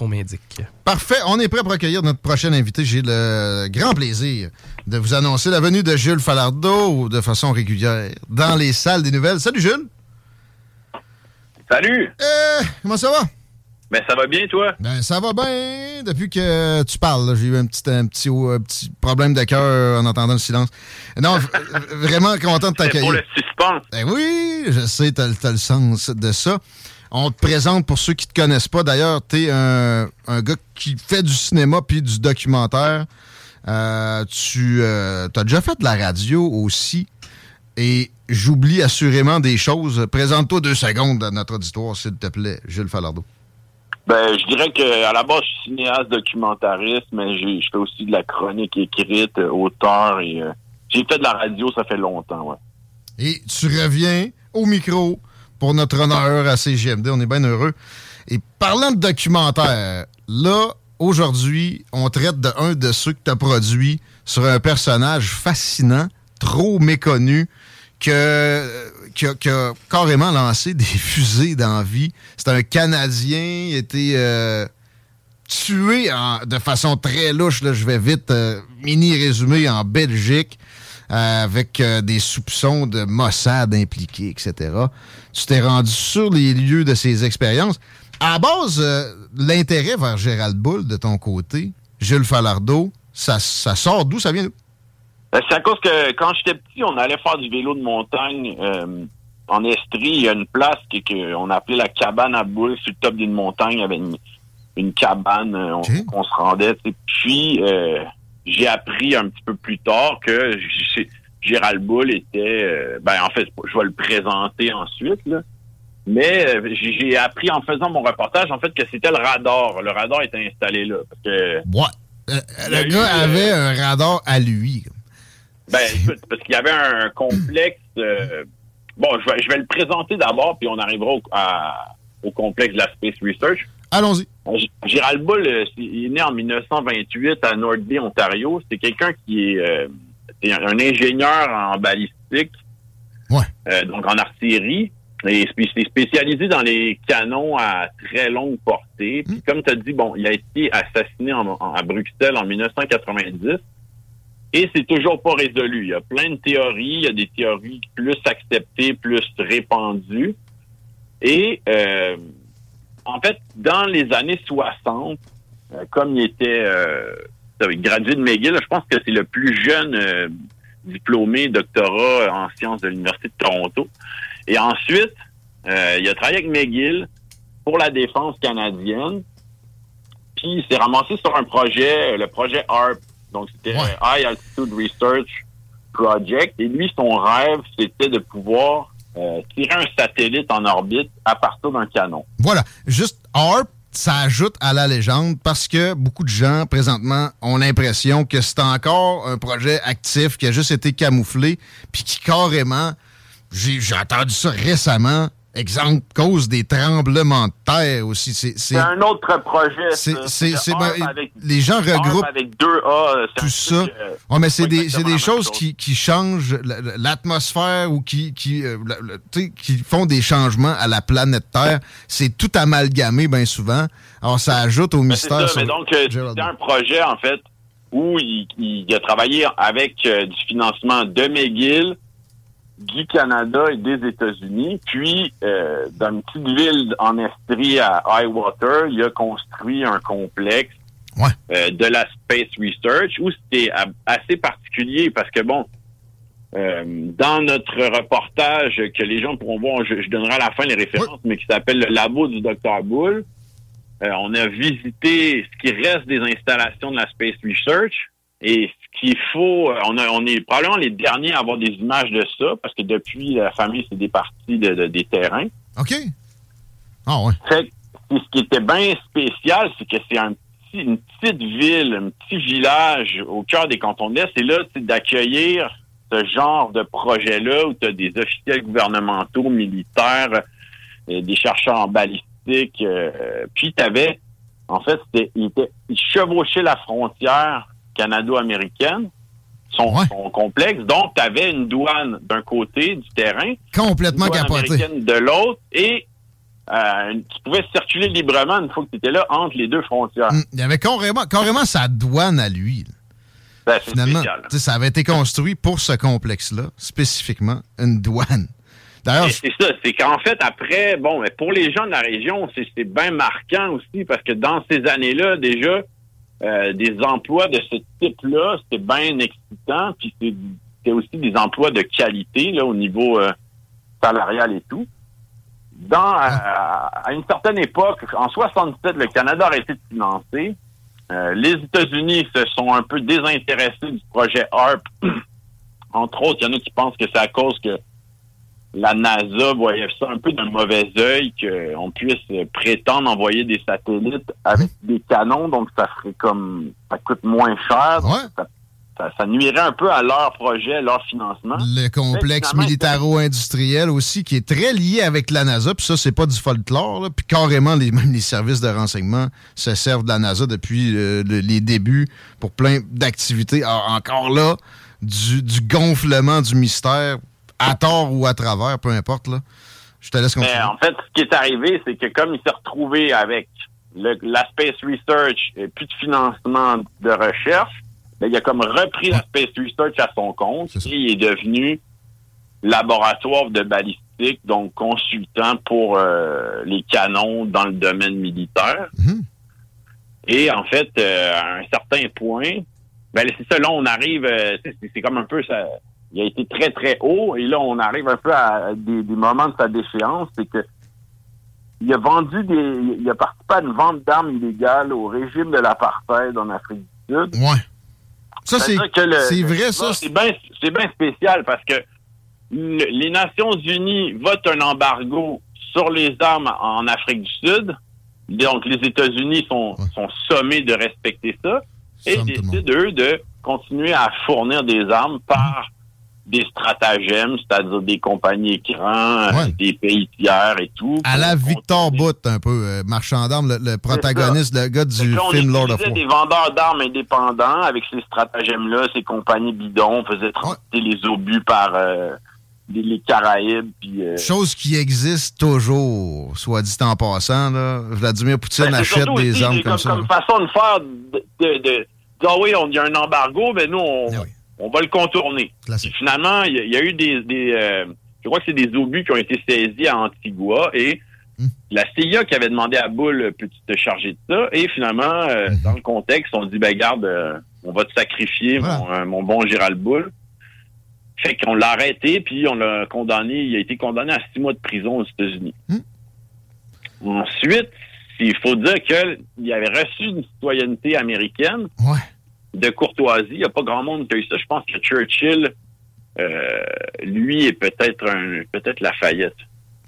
Qu'on m'indique. Parfait, on est prêt pour accueillir notre prochain invité. J'ai le grand plaisir de vous annoncer la venue de Jules Falardeau de façon régulière dans les salles des nouvelles. Salut Jules! Salut! Euh, comment ça va? Ben, ça va bien, toi? Ben, ça va bien depuis que tu parles. J'ai eu un petit, un petit, un petit problème de cœur en entendant le silence. Non, vraiment content de t'accueillir. pour le suspense. Ben oui, je sais, t'as, t'as le sens de ça. On te présente pour ceux qui te connaissent pas. D'ailleurs, t'es un, un gars qui fait du cinéma puis du documentaire. Euh, tu as déjà fait de la radio aussi. Et j'oublie assurément des choses. Présente-toi deux secondes à notre auditoire, s'il te plaît, Jules Falardeau. Ben, je dirais que à la base, je suis cinéaste documentariste, mais j'ai- je fais aussi de la chronique écrite, euh, auteur et euh, j'ai fait de la radio, ça fait longtemps, ouais. Et tu reviens au micro pour notre honneur à CGMD. On est bien heureux. Et parlant de documentaire, là, aujourd'hui, on traite de un de ceux que tu as produit sur un personnage fascinant, trop méconnu, que, qui, a, qui a carrément lancé des fusées d'envie. C'est un Canadien, il a été euh, tué de façon très louche. Je vais vite euh, mini résumé en Belgique avec euh, des soupçons de Mossad impliqués, etc. Tu t'es rendu sur les lieux de ces expériences. À la base, euh, l'intérêt vers Gérald Bull de ton côté, Jules Falardeau, ça, ça sort d'où? Ça vient d'où? C'est à cause que quand j'étais petit, on allait faire du vélo de montagne euh, en Estrie. Il y a une place qu'on appelait la cabane à boules sur le top d'une montagne. Il y avait une, une cabane euh, on, qu'on se rendait. Puis euh, j'ai appris un petit peu plus tard que Gérald Bull était... euh, ben en fait, je vais le présenter ensuite. Là. Mais euh, j'ai appris en faisant mon reportage en fait que c'était le radar. Le radar était installé là. Parce que Ouais. Euh, le gars avait un radar à lui. Ben, écoute, parce qu'il y avait un complexe. euh, bon, je vais, je vais le présenter d'abord, puis on arrivera au, à- au complexe de la Space Research. Allons-y. G- Gérald Bull, euh, il est né en 1928 à North Bay, Ontario. C'est quelqu'un qui est, euh, un, ingénieur en balistique, euh, donc en artillerie. Et spé- c'est spécialisé dans les canons à très longue portée. Puis comme tu as dit, bon, il a été assassiné en- en- à Bruxelles en 1990. Et c'est toujours pas résolu. Il y a plein de théories. Il y a des théories plus acceptées, plus répandues. Et euh, en fait, dans les années 60, euh, comme il était euh, gradué de McGill, je pense que c'est le plus jeune euh, diplômé doctorat en sciences de l'Université de Toronto. Et ensuite, euh, il a travaillé avec McGill pour la défense canadienne. Puis il s'est ramassé sur un projet, le projet ARP. Donc c'était High Altitude Research Project. Et lui, son rêve, c'était de pouvoir euh, tirer un satellite en orbite à partir d'un canon. Voilà. Juste ARP, ça ajoute à la légende parce que beaucoup de gens, présentement, ont l'impression que c'est encore un projet actif qui a juste été camouflé, puis qui carrément, j'ai j'ai entendu ça récemment, exemple, cause des tremblements de terre aussi. C'est C'est un autre projet. c'est- c'est- c'est- ARP ben, avec- les gens regroupent avec deux A. c'est tout ça. Ouais, mais c'est des, c'est des choses chose. qui, qui changent l'atmosphère ou qui, qui, euh, qui font des changements à la planète Terre. C'est tout amalgamé bien souvent. Alors, ça ajoute au c'est mystère. ça, mais donc, euh, c'était un projet, en fait, où il, il a travaillé avec euh, du financement de McGill, du Canada et des États-Unis. Puis, euh, dans une petite ville en Estrie à Highwater, il a construit un complexe euh, de la Space Research où c'était assez particulier parce que, bon, euh, dans notre reportage que les gens pourront voir, je, donnerai à la fin les références, mais qui s'appelle le labo du Dr. Bull, on a visité ce qui reste des installations de la Space Research et qu'il faut, on, on est probablement les derniers à avoir des images de ça, parce que depuis, la famille s'est départie de, des terrains. OK. Ah ouais. Fait, ce qui était bien spécial, c'est que c'est un petit, une petite ville, un petit village au cœur des cantons de l'Est. Et là, c'est d'accueillir ce genre de projet-là où tu as des officiels gouvernementaux, militaires, euh, des chercheurs en balistique. Euh, puis tu avais, en fait, c'était, il, était, il chevauchait la frontière canado-américaine, son, complexe. Donc, tu avais une douane d'un côté du terrain. Complètement une américaine de l'autre. Et euh, tu pouvais circuler librement une fois que tu étais là entre les deux frontières. Hmm, il y avait carrément, carrément sa douane à lui. Ben, Finalement, ça avait été construit pour ce complexe-là, spécifiquement, une douane. D'ailleurs, c'est ça, c'est qu'en fait, après, bon, pour les gens de la région, c'est bien marquant aussi, parce que dans ces années-là, déjà, euh, des emplois de ce type-là, c'était bien excitant, puis c'était aussi des emplois de qualité là, au niveau euh, salarial et tout. Dans à, une certaine époque, en 67, le Canada a arrêté de financer. Euh, les États-Unis se sont un peu désintéressés du projet ARP. Entre autres, il y en a qui pensent que c'est à cause que la NASA voyait ça un peu d'un mauvais œil qu'on puisse prétendre envoyer des satellites avec des canons, donc ça ferait comme ça coûte moins cher. Ça, nuirait un peu à leur projet, leur financement. Le complexe militaro-industriel aussi, qui est très lié avec la NASA, puis ça, c'est pas du folklore, puis carrément, les, même les services de renseignement se servent de la NASA depuis euh, les débuts pour plein d'activités. Encore là, du, du gonflement du mystère à tort ou à travers, peu importe. Là. Je te laisse continuer. en fait, ce qui est arrivé, c'est que comme il s'est retrouvé avec la Space Research et plus de financement de recherche, ben, il a comme repris la Space Research à son compte et il est devenu laboratoire de balistique, donc consultant pour euh, les canons dans le domaine militaire. Mhm. Et en fait, euh, à un certain point, ben c'est ça, là on arrive, euh, c'est comme un peu ça il a été très, très haut. Et là, on arrive un peu à des, moments de sa déchéance. C'est que il a vendu des. Il a participé à une vente d'armes illégales au régime de l'apartheid en Afrique du Sud. Ouais. Ça, c'est vrai, ça. C'est bien spécial parce que les Nations Unies votent un embargo sur les armes en Afrique du Sud. Donc, les États-Unis sont, sont sommés de respecter ça et décident, eux, de continuer à fournir des armes par des stratagèmes, c'est-à-dire des compagnies écrans, euh, des pays tiers et tout. À la Victor Bout, un peu, euh, marchand d'armes, le, protagoniste, le gars du film Lord of War. des vendeurs d'armes indépendants avec ces stratagèmes-là, ces compagnies bidons faisaient transporter les obus par euh, les, Caraïbes. Chose qui existe toujours, soit dit en passant. Là. Vladimir Poutine ben, achète des armes comme, ça. Comme façon de faire de, de, ah oui, il y a un embargo, mais nous, on... Ah on va le contourner. Finalement, il y, a eu des, euh, je crois que c'est des obus qui ont été saisis à Antigua et hmm. la CIA qui avait demandé à Bull peux-tu te charger de ça? Et finalement, euh, hmm. dans le contexte, on dit ben garde, euh, on va te sacrifier mon, bon Gérald Bull. Fait qu'on l'a arrêté puis on l'a condamné. Il a été condamné à six mois de prison aux États-Unis. Hmm. Ensuite, il faut dire qu'il avait reçu une citoyenneté américaine. Ouais de courtoisie. Il n'y a pas grand monde qui a eu ça. Je pense que Churchill, euh, lui, est peut-être un peut-être Lafayette.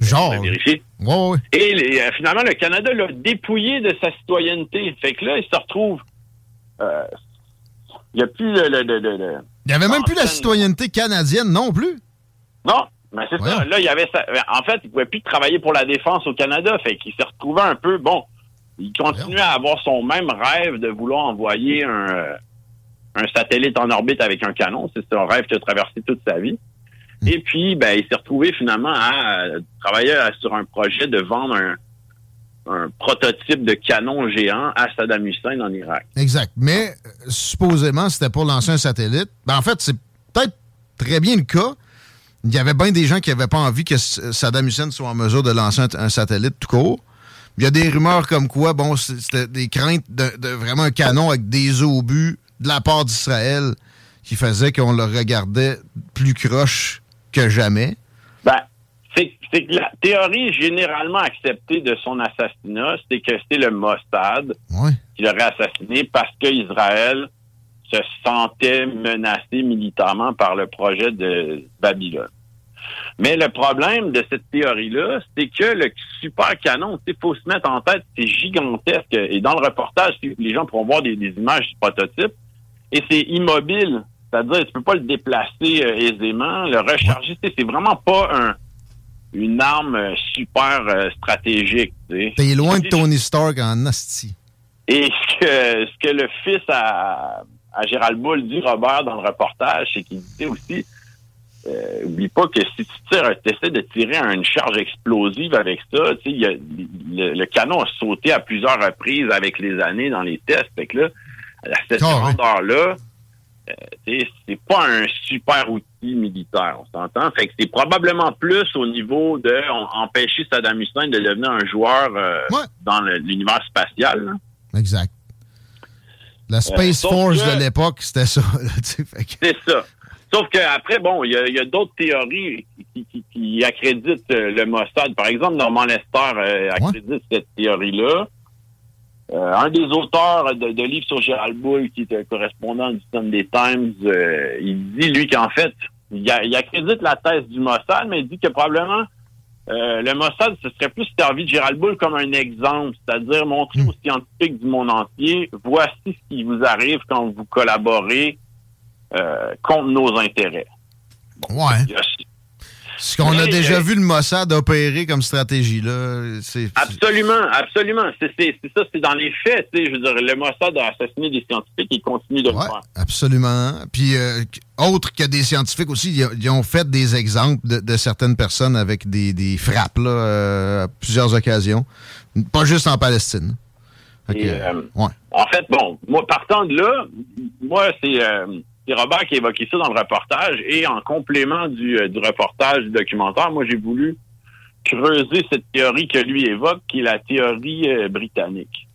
Genre. vérifier. Ouais, Et euh, finalement, le Canada l'a dépouillé de sa citoyenneté. Fait que là, il se retrouve. Euh, il n'y a plus le. il n'y avait même plus la citoyenneté canadienne non plus. Non, mais c'est ça. Là, il y avait En fait, il ne pouvait plus travailler pour la défense au Canada. Fait qu'il s'est retrouvé un peu. Bon, il continue à avoir son même rêve de vouloir envoyer un un satellite en orbite avec un canon. C'est un rêve qu'il a traversé toute sa vie. Hmm. Et puis, ben, il s'est retrouvé finalement à travailler sur un projet de vendre un, prototype de canon géant à Saddam Hussein en Irak. Exact. Mais supposément, c'était pour lancer un satellite. Ben, en fait, c'est peut-être très bien le cas. il y avait bien des gens qui n'avaient pas envie que Saddam Hussein soit en mesure de lancer un, satellite tout court. Il y a des rumeurs comme quoi, bon, c'était des craintes de, vraiment un canon avec des obus de la part d'Israël qui faisaient qu'on le regardait plus croche que jamais? Ben, c'est que la théorie généralement acceptée de son assassinat, c'est que c'est le Mossad qui l'aurait assassiné parce qu'Israël se sentait menacé militairement par le projet de Babylone. Mais le problème de cette théorie-là, c'est que le super canon, il faut se mettre en tête, c'est gigantesque. Et dans le reportage, les gens pourront voir des, images du prototype, et c'est immobile. C'est-à-dire, tu peux pas le déplacer euh, aisément, le recharger. C'est vraiment pas un, une arme euh, super euh, stratégique. T'es loin de Tony Stark en asti. Et ce que, ce que le fils à, à Gérald Bull dit, Robert, dans le reportage, c'est qu'il disait aussi, euh, oublie pas que si tu tires, essaies de tirer une charge explosive avec ça, tu sais, le, canon a sauté à plusieurs reprises avec les années dans les tests. Fait que là, à cette grandeur-là, euh, c'est pas un super outil militaire, on s'entend. Fait que c'est probablement plus au niveau de empêcher Saddam Hussein de devenir un joueur euh, dans l'univers spatial. Exact. La euh, Space Force de l'époque, c'était ça. C'est ça. Sauf qu'après, bon, il y a, d'autres théories qui, accréditent euh, le Mossad. Par exemple, Norman Lester accrédite cette théorie-là. Un des auteurs de, livres sur Gérald Bull, qui est un correspondant du Sunday Times, il dit, lui, qu'en fait, il, il, accrédite la thèse du Mossad, mais il dit que probablement euh, le Mossad se serait plus servi de Gérald Bull comme un exemple, c'est-à-dire montrer hmm. aux scientifiques du monde entier, voici ce qui vous arrive quand vous collaborez euh, contre nos intérêts. ouais. Ce qu'on a déjà vu le Mossad opérer comme stratégie, là. Absolument, absolument. C'est ça, c'est dans les faits. Je veux dire, le Mossad a assassiné des scientifiques et il continue de le faire. Absolument. Puis, euh, autre que des scientifiques aussi, ils, ont fait des exemples de, certaines personnes avec des, frappes, là, euh, à plusieurs occasions. Pas juste en Palestine. Euh, en fait, bon, moi, partant de là, moi, c'est c'est Robert qui a évoqué ça dans le reportage. Et en complément du, euh, reportage du documentaire, moi, j'ai voulu creuser cette théorie que lui évoque, qui est la théorie euh, britannique.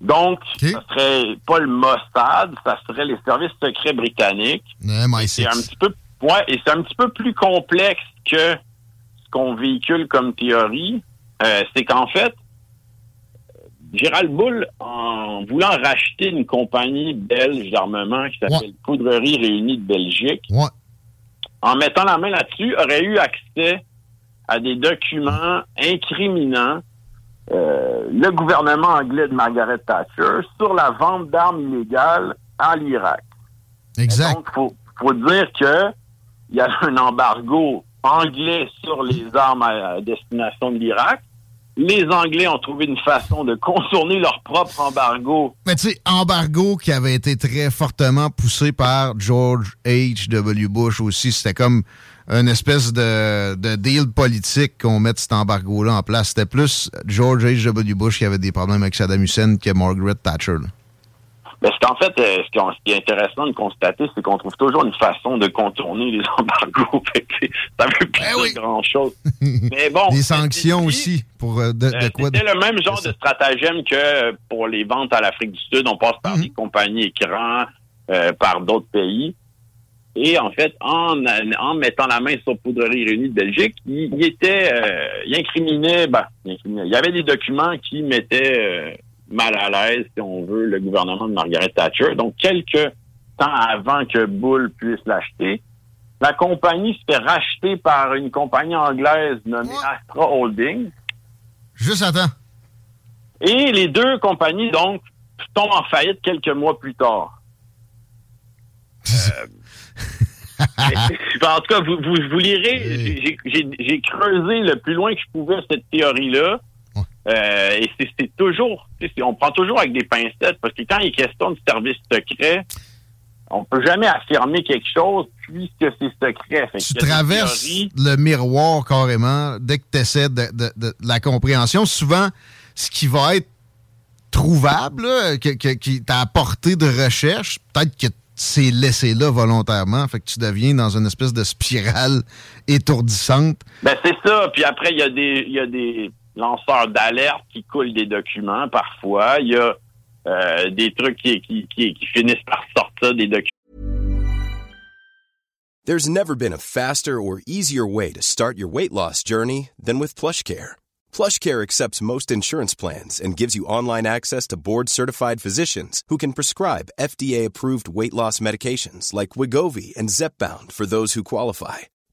Donc, ça serait pas le Mossad, ça serait les services secrets britanniques. c'est un petit peu, ouais, et c'est un petit peu plus complexe que ce qu'on véhicule comme théorie. Euh, c'est qu'en fait, Gérald Bull, en voulant racheter une compagnie belge d'armement qui s'appelle Poudrerie Réunie de Belgique, en mettant la main là-dessus, aurait eu accès à des documents incriminant euh, le gouvernement anglais de Margaret Thatcher sur la vente d'armes illégales en l'Irak. Exact. donc, faut, faut dire que il y a un embargo anglais sur les armes à destination de l'Irak les Anglais ont trouvé une façon de contourner leur propre embargo. Mais tu sais, embargo qui avait été très fortement poussé par George H.W. Bush aussi. C'était comme une espèce de, deal politique qu'on mette cet embargo-là en place. C'était plus George H.W. Bush qui avait des problèmes avec Saddam Hussein que Margaret Thatcher. Ben, c'est en fait, euh, ce, qui est intéressant de constater, c'est qu'on trouve toujours une façon de contourner les embargos. ça veut pas ben dire grand-chose. Mais bon. Des sanctions aussi. Pour, euh, de, euh, quoi? C'est le même genre de stratagème que pour les ventes à l'Afrique du Sud. On passe par mhm. des compagnies écrans, par d'autres pays. Et en fait, en, en mettant la main sur Poudrerie Réunie de Belgique, il, était, il incriminait, ben, il il y avait des documents qui mettaient mal à l'aise, si on veut, le gouvernement de Margaret Thatcher. Donc, quelques temps avant que Bull puisse l'acheter, la compagnie se fait racheter par une compagnie anglaise nommée Astra Holdings. Juste attends. Et les deux compagnies, donc, tombent en faillite quelques mois plus tard. Euh, en tout cas, vous, vous, lirez, j'ai creusé le plus loin que je pouvais cette théorie-là. Euh, et c'est toujours, on prend toujours avec des pincettes parce que quand il est question de service secret, on peut jamais affirmer quelque chose puisque c'est secret. tu traverses le miroir carrément dès que tu essaies de, la compréhension. Souvent, ce qui va être trouvable, qui t'a apporté de recherche, peut-être que c'est laissé là volontairement. Fait que tu deviens dans une espèce de spirale étourdissante. Ben, c'est ça. Puis après, il y, a des, y a des lanceurs d'alerte qui coulent des documents parfois. Il y a euh, des trucs qui, qui, qui, qui finissent par sortir des documents. There's never been a faster or easier way to start your weight loss journey than with PlushCare. PlushCare accepts most insurance plans and gives you online access to board-certified physicians who can prescribe FDA-approved weight loss medications like Wigovi and Zepbound for those who qualify.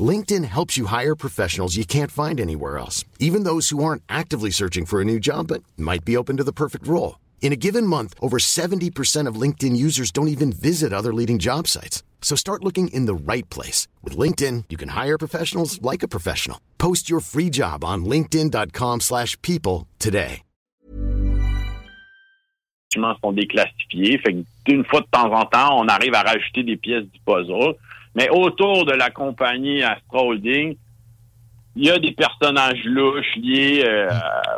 LinkedIn helps you hire professionals you can't find anywhere else, even those who aren't actively searching for a new job but might be open to the perfect role. In a given month, over 70% of LinkedIn users don't even visit other leading job sites. So start looking in the right place. With LinkedIn, you can hire professionals like a professional. Post your free job on linkedin.com slash people today. sont déclassifiés. Fait qu'une fois de temps en temps, on arrive à rajouter des pièces du puzzle. Mais autour de la compagnie Astra Holding, il y a des personnages louches liés euh,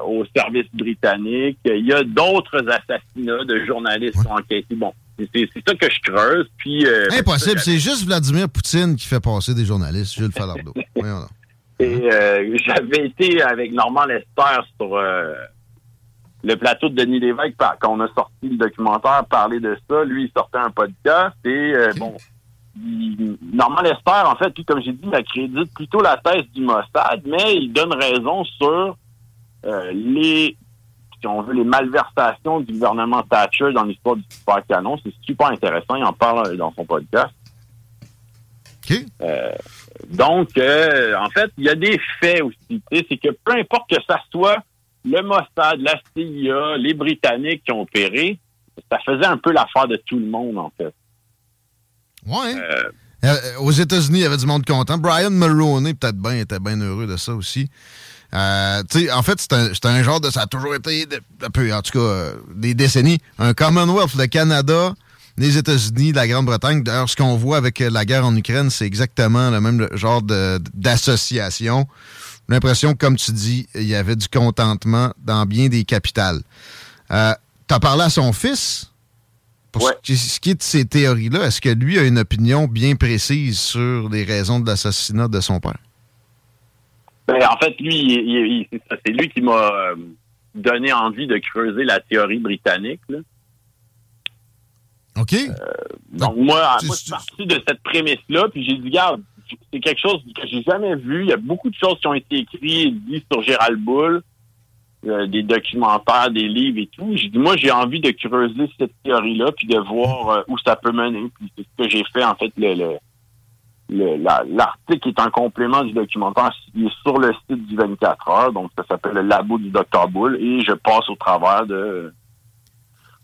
au service britannique. Il y a d'autres assassinats de journalistes qui ont enquêté. Bon, c'est ça que je creuse. Puis, euh, Impossible, c'est juste Vladimir Poutine qui fait passer des journalistes, Jules Falardeau. Et euh, j'avais été avec Normand Lester sur le plateau de Denis Lévesque quand on a sorti le documentaire parler de ça. Lui, il sortait un podcast et bon Normand Lester, en fait, comme j'ai dit, il accrédite plutôt la thèse du Mossad, mais il donne raison sur euh, les, si on veut, les malversations du gouvernement Thatcher dans l'histoire du super canon. C'est super intéressant. Il en parle dans son podcast. Euh, donc, euh, en fait, il y a des faits aussi. C'est que peu importe que ça soit le Mossad, la CIA, les Britanniques qui ont opéré, ça faisait un peu l'affaire de tout le monde, en fait. Ouais. Euh, euh, aux États-Unis, il y avait du monde content. Brian Mulroney, peut-être bien, était bien heureux de ça aussi. Euh, en fait, c'est un, genre de. Ça a toujours été, en tout cas, des décennies, un Commonwealth, le Canada, les États-Unis, la Grande-Bretagne. D'ailleurs, ce qu'on voit avec la guerre en Ukraine, c'est exactement le même genre d'association. L'impression comme tu dis, il y avait du contentement dans bien des capitales. Euh, tu as parlé à son fils? Pour ce qui est de ces théories-là, est-ce que lui a une opinion bien précise sur les raisons de l'assassinat de son père? Ben, en fait, lui, c'est lui qui m'a euh, donné envie de creuser la théorie britannique. OK. Euh, donc, moi, moi je suis parti de cette prémisse-là, puis j'ai dit, regarde, c'est quelque chose que j'ai jamais vu. Il y a beaucoup de choses qui ont été écrites et dites sur Gérald Boulle. Euh, des documentaires, des livres et tout. J'ai dit, moi, j'ai envie de creuser cette théorie-là, puis de voir euh, où ça peut mener. Puis c'est ce que j'ai fait, en fait, le, le, l'article est un complément du documentaire. Il est sur le site du 24 heures, donc ça s'appelle le labo du Dr. Bull, et je passe au travers de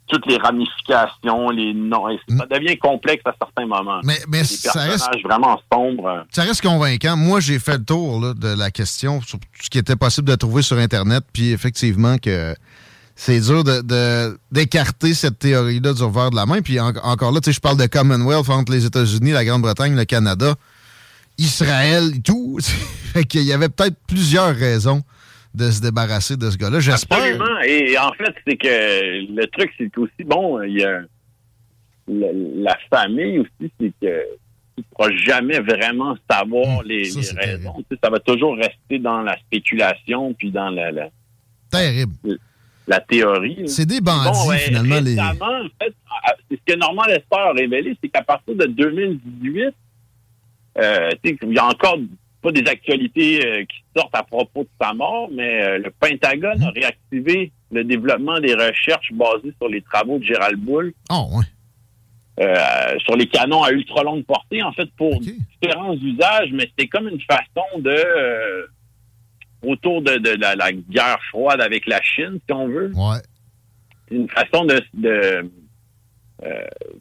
toutes les ramifications, les noms. Ça mm. devient complexe à certains moments. Mais, mais ça reste vraiment sombre. Ça reste convaincant. Moi, j'ai fait le tour de la question sur ce qui était possible de trouver sur Internet, puis effectivement que c'est dur de, d'écarter cette théorie-là du revers de la main. Puis encore là, tu sais, je parle de Commonwealth entre les États-Unis, la Grande-Bretagne, le Canada, Israël et tout. fait qu'il y avait peut-être plusieurs raisons de se débarrasser de ce gars-là. J'espère. Absolument. Et en fait, c'est que le truc, c'est aussi bon, il y a la, famille aussi, c'est que tu ne pourras jamais vraiment savoir hum, les, raisons. ça va toujours rester dans la spéculation puis dans la, terrible. La, théorie. C'est des bandits, finalement. Les... En fait, ce que Normand Lester a révélé, c'est qu'à partir de 2018, euh, il y a encore pas des actualités euh, qui sortent à propos de sa mort, mais euh, le Pentagone a réactivé le développement des recherches basées sur les travaux de Gérald Boulle. Oh, ouais. Euh, sur les canons à ultra longue portée, en fait, pour différents usages, mais c'était comme une façon de autour de, la, guerre froide avec la Chine, si on veut. Ouais. une façon de, de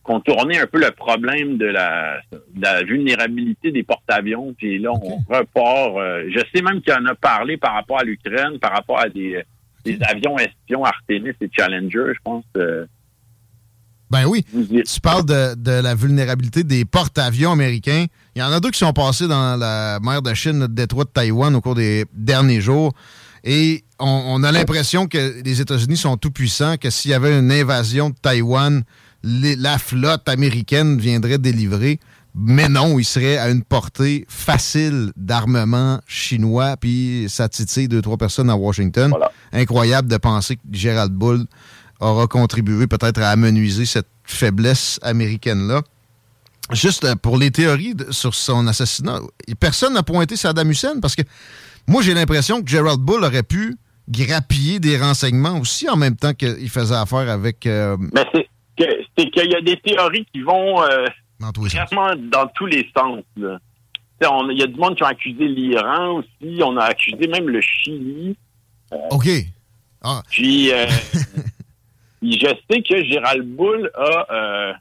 contourner un peu le problème de la, vulnérabilité des porte-avions. Puis là, on repart. je sais même qu'il en a parlé par rapport à l'Ukraine, par rapport à des, avions espions Artemis et Challenger, je pense. Ben oui. Tu parles de, la vulnérabilité des porte-avions américains. Il y en a deux qui sont passés dans la mer de Chine, le détroit de Taïwan, au cours des derniers jours. Et on, a l'impression que les États-Unis sont tout puissants, que s'il y avait une invasion de Taïwan, la flotte américaine viendrait délivrer. Mais non, il serait à une portée facile d'armement chinois, puis ça titille deux, trois personnes à Washington. Incroyable de penser que Gerald Bull aura contribué peut-être à amenuiser cette faiblesse américaine-là. Juste euh, pour les théories sur son assassinat, personne n'a pointé Saddam Hussein parce que moi, j'ai l'impression que Gerald Bull aurait pu grappiller des renseignements aussi en même temps qu'il faisait affaire avec. Euh, c'est qu'il y a des théories qui vont euh, dans, tous dans tous les sens. Il y a du monde qui a accusé l'Iran aussi. On a accusé même le Chili. OK. Ah. Puis, je sais que Gérald Bull a euh,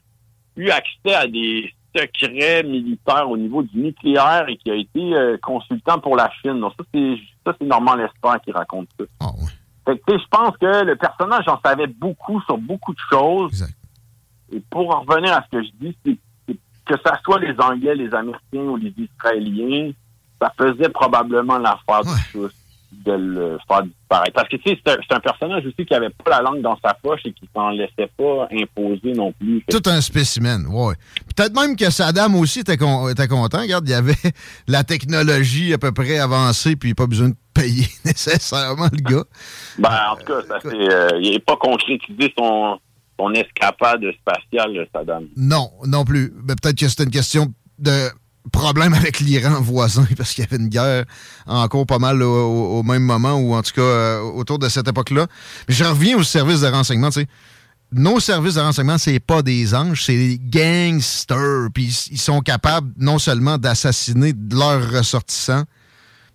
eu accès à des secrets militaires au niveau du nucléaire et qui a été euh, consultant pour la Chine. Donc ça, c'est ça, c'est Normand Lester qui raconte ça. Ah, je pense que le personnage en savait beaucoup sur beaucoup de choses. Exact. Et pour en revenir à ce que je dis, c'est que ça soit les Anglais, les Américains ou les Israéliens, ça faisait probablement l'affaire de tous de le faire disparaître. Parce que, tu sais, c'est un, personnage aussi qui avait pas la langue dans sa poche et qui s'en laissait pas imposer non plus. Tout un spécimen, ouais. Peut-être même que Saddam aussi était, était, content. Regarde, il y avait la technologie à peu près avancée, puis pas besoin de payer nécessairement le gars. ben, en tout cas, ça, euh, il n'est pas concrétisé son, son escapade spatiale, Saddam. Non, non plus. Ben, peut-être que c'était une question de problème avec l'Iran voisin parce qu'il y avait une guerre encore pas mal au, même moment ou en tout cas euh, autour de cette époque-là. Mais je reviens aux services de renseignement, tu sais. Nos services de renseignement, c'est pas des anges, c'est des gangsters. Puis ils sont capables non seulement d'assassiner leurs ressortissants,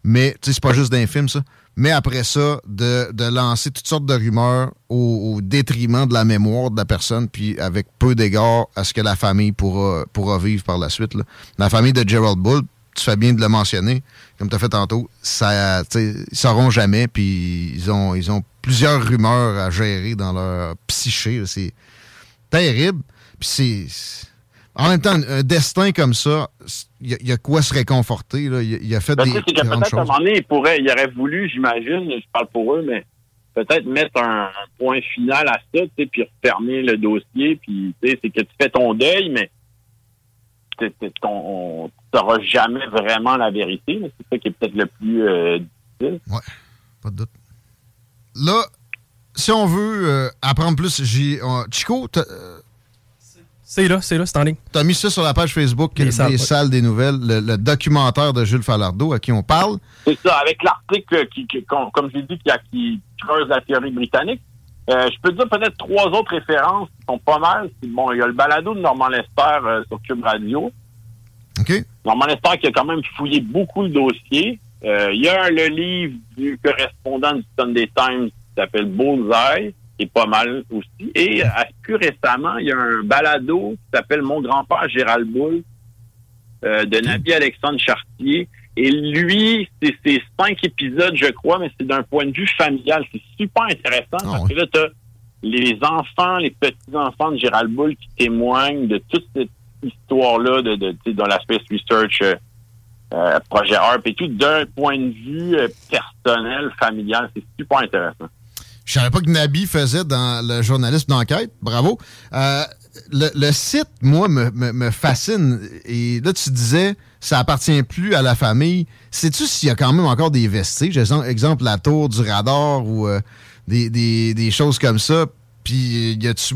mais tu sais, c'est pas juste d'un film, ça mais après ça, de, lancer toutes sortes de rumeurs au, détriment de la mémoire de la personne, puis avec peu d'égard à ce que la famille pourra, pourra vivre par la suite. La famille de Gerald Bull, tu fais bien de le mentionner, comme tu as fait tantôt, ça, ils sauront jamais, puis ils ont, ils ont plusieurs rumeurs à gérer dans leur psyché. C'est terrible. Puis c'est en même temps, un destin comme ça, il y, a quoi se réconforter. Là? Il, a fait ben, des choses. Peut-être à un moment donné, il, pourrait, il aurait voulu, j'imagine, je parle pour eux, mais peut-être mettre un, point final à ça, puis refermer le dossier. Puis, c'est que tu fais ton deuil, mais tu n'auras jamais vraiment la vérité. C'est ça qui est peut-être le plus euh, difficile. Oui, pas de doute. Là, si on veut euh, apprendre plus, j'ai Chico, c'est là, c'est là, c'est en ligne. Tu as mis ça sur la page Facebook des salles, des nouvelles, le, documentaire de Jules Falardeau à qui on parle. C'est ça, avec l'article qui, comme j'ai dit, qui, qui, creuse la théorie britannique. Euh, je peux dire peut-être trois autres références qui sont pas mal. Bon, il y a le balado de Normand Lester euh, sur Cube Radio. OK. Normand Lester qui a quand même fouillé beaucoup le dossier. Euh, il y a le livre du correspondant du Sunday Times qui s'appelle Bullseye pas mal aussi. Et euh, plus récemment, il y a un balado qui s'appelle Mon grand-père Gérald Boulle euh, de Nabi Alexandre Chartier. Et lui, c'est cinq épisodes, je crois, mais c'est d'un point de vue familial. C'est super intéressant ah parce que là, tu as les enfants, les petits-enfants de Gérald Boulle qui témoignent de toute cette histoire-là de, de, dans la Space Research euh, Projet ARP et tout, d'un point de vue personnel, familial. C'est super intéressant. Je savais pas que Nabi faisait dans le journalisme d'enquête. Bravo. Euh, le, site, moi, me, fascine. Et là, tu disais, ça appartient plus à la famille. Sais-tu s'il y a quand même encore des vestiges? Exemple, la tour du radar ou euh, des, choses comme ça. Puis, y tu,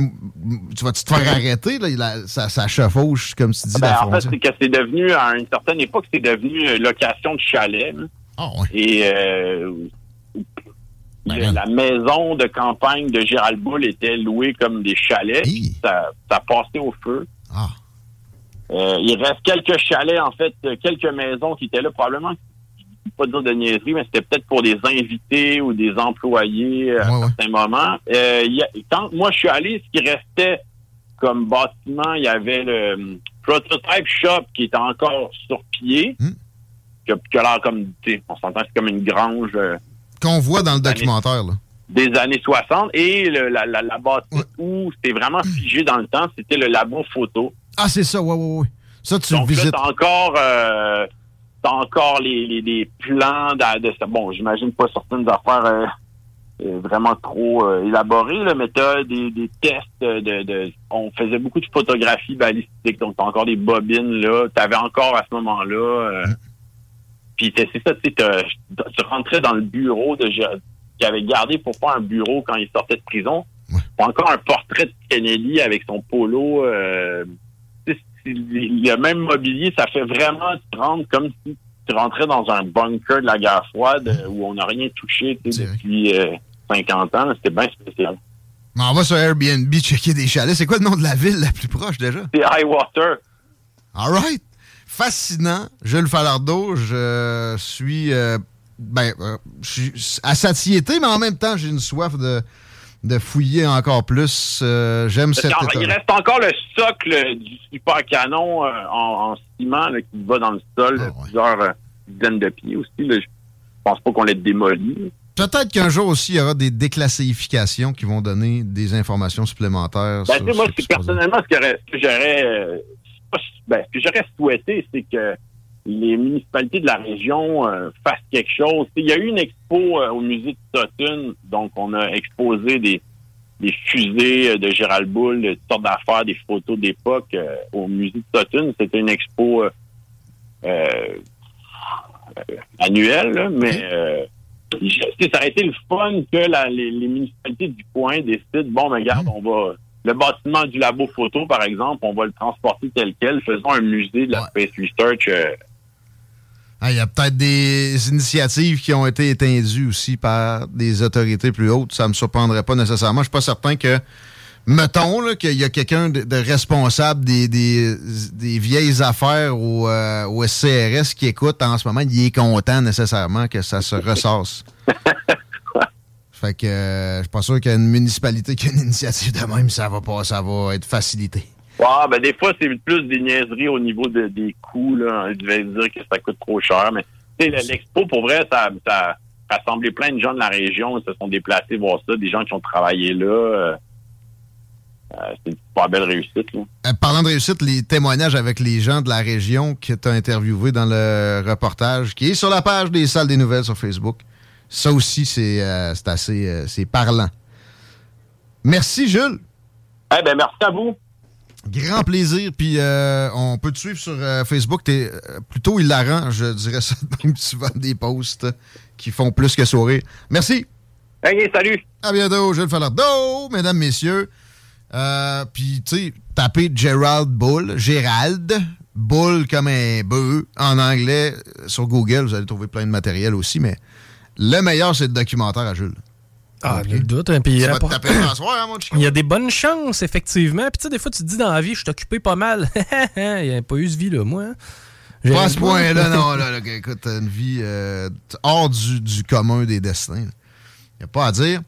tu vas-tu te faire arrêter? Là, ça, ça chevauche, comme tu dis, ben, En fait, c'est que c'est devenu, à une certaine époque, c'est devenu location de chalet. Ah, ouais. Et euh, ben la maison de campagne de Gérald Bull était louée comme des chalets. Ça, ça passait au feu. Ah. Euh, il reste quelques chalets, en fait, quelques maisons qui étaient là, probablement, je ne pas dire de niaiserie, mais c'était peut-être pour des invités ou des employés à certains moments. Euh, quand moi je suis allé, ce qui restait comme bâtiment, il y avait le Prototype Shop qui était encore sur pied. Hmm. Qui a, l'air comme, on s'entend, c'est comme une grange. Euh, Qu'on voit dans le documentaire, là. Des années 60. Et la, la, la bâtisse où c'était vraiment figé dans le temps, c'était le labo photo. Ah, c'est ça, ouais, ouais, ouais. Ça, tu Donc, visites. Là, encore, euh, encore les, les, plans de, de, bon, j'imagine pas certaines affaires euh, euh, vraiment trop euh, élaboré, là, mais tu des, des tests de, de, On faisait beaucoup de photographies balistiques, donc t'as encore des bobines, là. T'avais encore à ce moment-là... Euh, puis c'est ça, tu tu rentrais dans le bureau de qui avait gardé pour faire un bureau quand il sortait de prison. Encore un portrait de Kennedy avec son polo. Euh, le même mobilier, ça fait vraiment te rendre comme si tu rentrais dans un bunker de la guerre froide où on n'a rien touché depuis 50 ans. C'était bien spécial. on va sur Airbnb checker des chalets. C'est quoi le nom de la ville la plus proche déjà? C'est Highwater. All right. Fascinant. Jules Falardeau, je suis, euh, ben, euh, je suis à satiété, mais en même temps, j'ai une soif de, de fouiller encore plus. Euh, j'aime cette Il reste encore le socle du super canon en, ciment qui va dans le sol, ah, plusieurs dizaines de pieds aussi. Je pense pas qu'on l'ait démoli. Peut-être qu'un jour aussi, il y aura des déclassifications qui vont donner des informations supplémentaires. Ben, sur, moi, personnellement, ce que j'aurais ben, ce que j'aurais souhaité, c'est que les municipalités de la région euh, fassent quelque chose. Il y a eu une expo euh, au musée de Sutton, donc on a exposé des, des fusées de Gérald Boulle, toutes sortes d'affaires, des photos d'époque au musée de Sutton. C'était une expo annuelle, mais ça aurait été le fun que les, municipalités du coin décident, bon, mais regarde, on va... Le bâtiment du labo photo, par exemple, on va le transporter tel quel. Faisons un musée de la Space Research. Euh. Ah, il y a peut-être des initiatives qui ont été éteindues aussi par des autorités plus hautes. Ça ne me surprendrait pas nécessairement. Je suis pas certain que mettons qu'il y a quelqu'un de, responsable des, vieilles affaires au, euh, au, SCRS qui écoute en ce moment, il est content nécessairement que ça se ressasse. fait que euh, je suis pas sûr qu'il y a une municipalité qui a une initiative de même, ça va pas, ça va être facilité. Ouais, ben des fois, c'est plus des niaiseries au niveau des coûts. Là. Je vais dire que ça coûte trop cher, mais l'expo, pour vrai, ça, ça a rassemblé plein de gens de la région. Ils se sont déplacés voir ça, des gens qui ont travaillé là. Euh, euh, c'est une super belle réussite. Euh, parlant de réussite, les témoignages avec les gens de la région que tu as interviewé dans le reportage qui est sur la page des salles des nouvelles sur Facebook, ça aussi, c'est euh, assez c'est parlant. Merci, Jules. Eh ben, merci à vous. Grand plaisir. Puis on peut te suivre sur Facebook. Tu es plutôt hilarant, je dirais ça, même souvent des posts qui font plus que sourire. Merci. Hey, salut. À bientôt, Jules Falardeau, mesdames, messieurs. Euh, puis, tu sais, tapez Gerald Bull, Gérald, Bull comme un bœuf en anglais euh, sur Google. Vous allez trouver plein de matériel aussi, mais le meilleur, c'est le documentaire à Jules. Ah, okay. le doute. Hein, puis, hein, mon Il y a des bonnes chances, effectivement. Puis, tu sais, des fois, tu te dis dans la vie, je suis occupé pas mal. Il n'y a pas eu ce vie, là, moi. Hein. Pas à ce point-là, non. Là, écoute, une vie euh, hors du, du, commun des destins. Il n'y a pas à dire.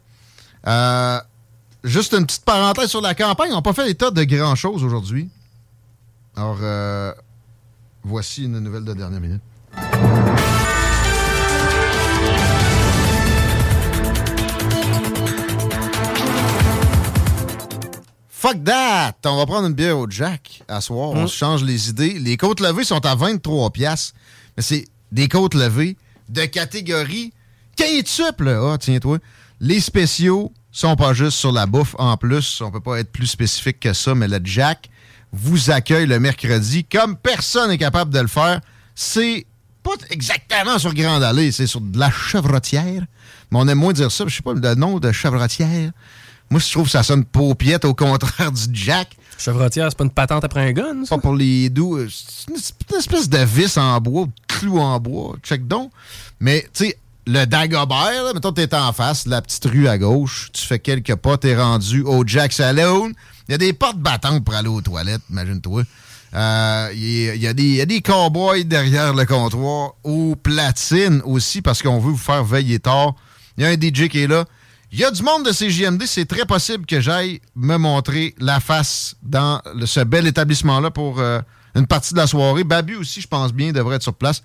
Euh, Juste une petite parenthèse sur la campagne. On n'a pas fait l'état de grand-chose aujourd'hui. Alors, euh, voici une nouvelle de dernière minute. Fuck that! On va prendre une bière au Jack à soir. On hum. se change les idées. Les côtes levées sont à 23 pièces, mais c'est des côtes levées de catégorie quintuple. Ah, tiens-toi. Les spéciaux, sont pas juste sur la bouffe en plus. On peut pas être plus spécifique que ça, mais le Jack vous accueille le mercredi comme personne n'est capable de le faire. C'est pas exactement sur Grande Allée, c'est sur de la chevrotière. Mais on aime moins dire ça. Je sais pas le nom de chevrotière. Moi, je trouve que ça sonne paupiette au contraire du Jack. Chevrotière, c'est pas une patente après un gun, ça? Pas pour les doux. C'est une, espèce de vis en bois, de clou en bois. Check donc. Mais, tu sais, le Dagobert, là, mettons, t'es en face, la petite rue à gauche, tu fais quelques pas, t'es rendu au Jack Saloon. Il y a des portes battantes pour aller aux toilettes, imagine-toi. Euh, il y, a des, y a des cowboys derrière le comptoir, aux platines aussi, parce qu'on veut vous faire veiller tard. Il y a un DJ qui est là. Il y a du monde de CJMD, c'est très possible que j'aille me montrer la face dans ce bel établissement-là pour euh, une partie de la soirée. Babu aussi, je pense bien, devrait être sur place.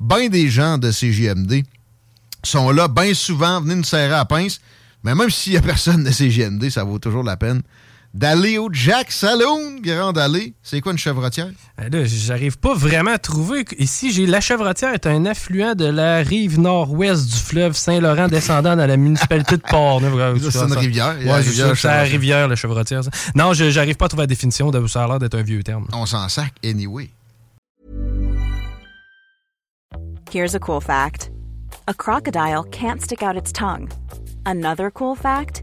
Bien des gens de CJMD sont là, bien souvent, venez nous serrer à pince. Mais même s'il n'y a personne de CJMD, ça vaut toujours la peine d'aller au Jack Saloon, Grande Allée. C'est quoi une chevrotière? Ben j'arrive pas vraiment à trouver. Ici, j'ai la chevrotière est un affluent de la rive nord-ouest du fleuve Saint-Laurent descendant dans la municipalité de Port. c'est une rivière. c'est la rivière, la chevrotière. Non, j'arrive pas à trouver la définition. De, ça a l'air d'être un vieux terme. On s'en sac anyway. Here's a cool fact. A crocodile can't stick out its tongue. Another cool fact.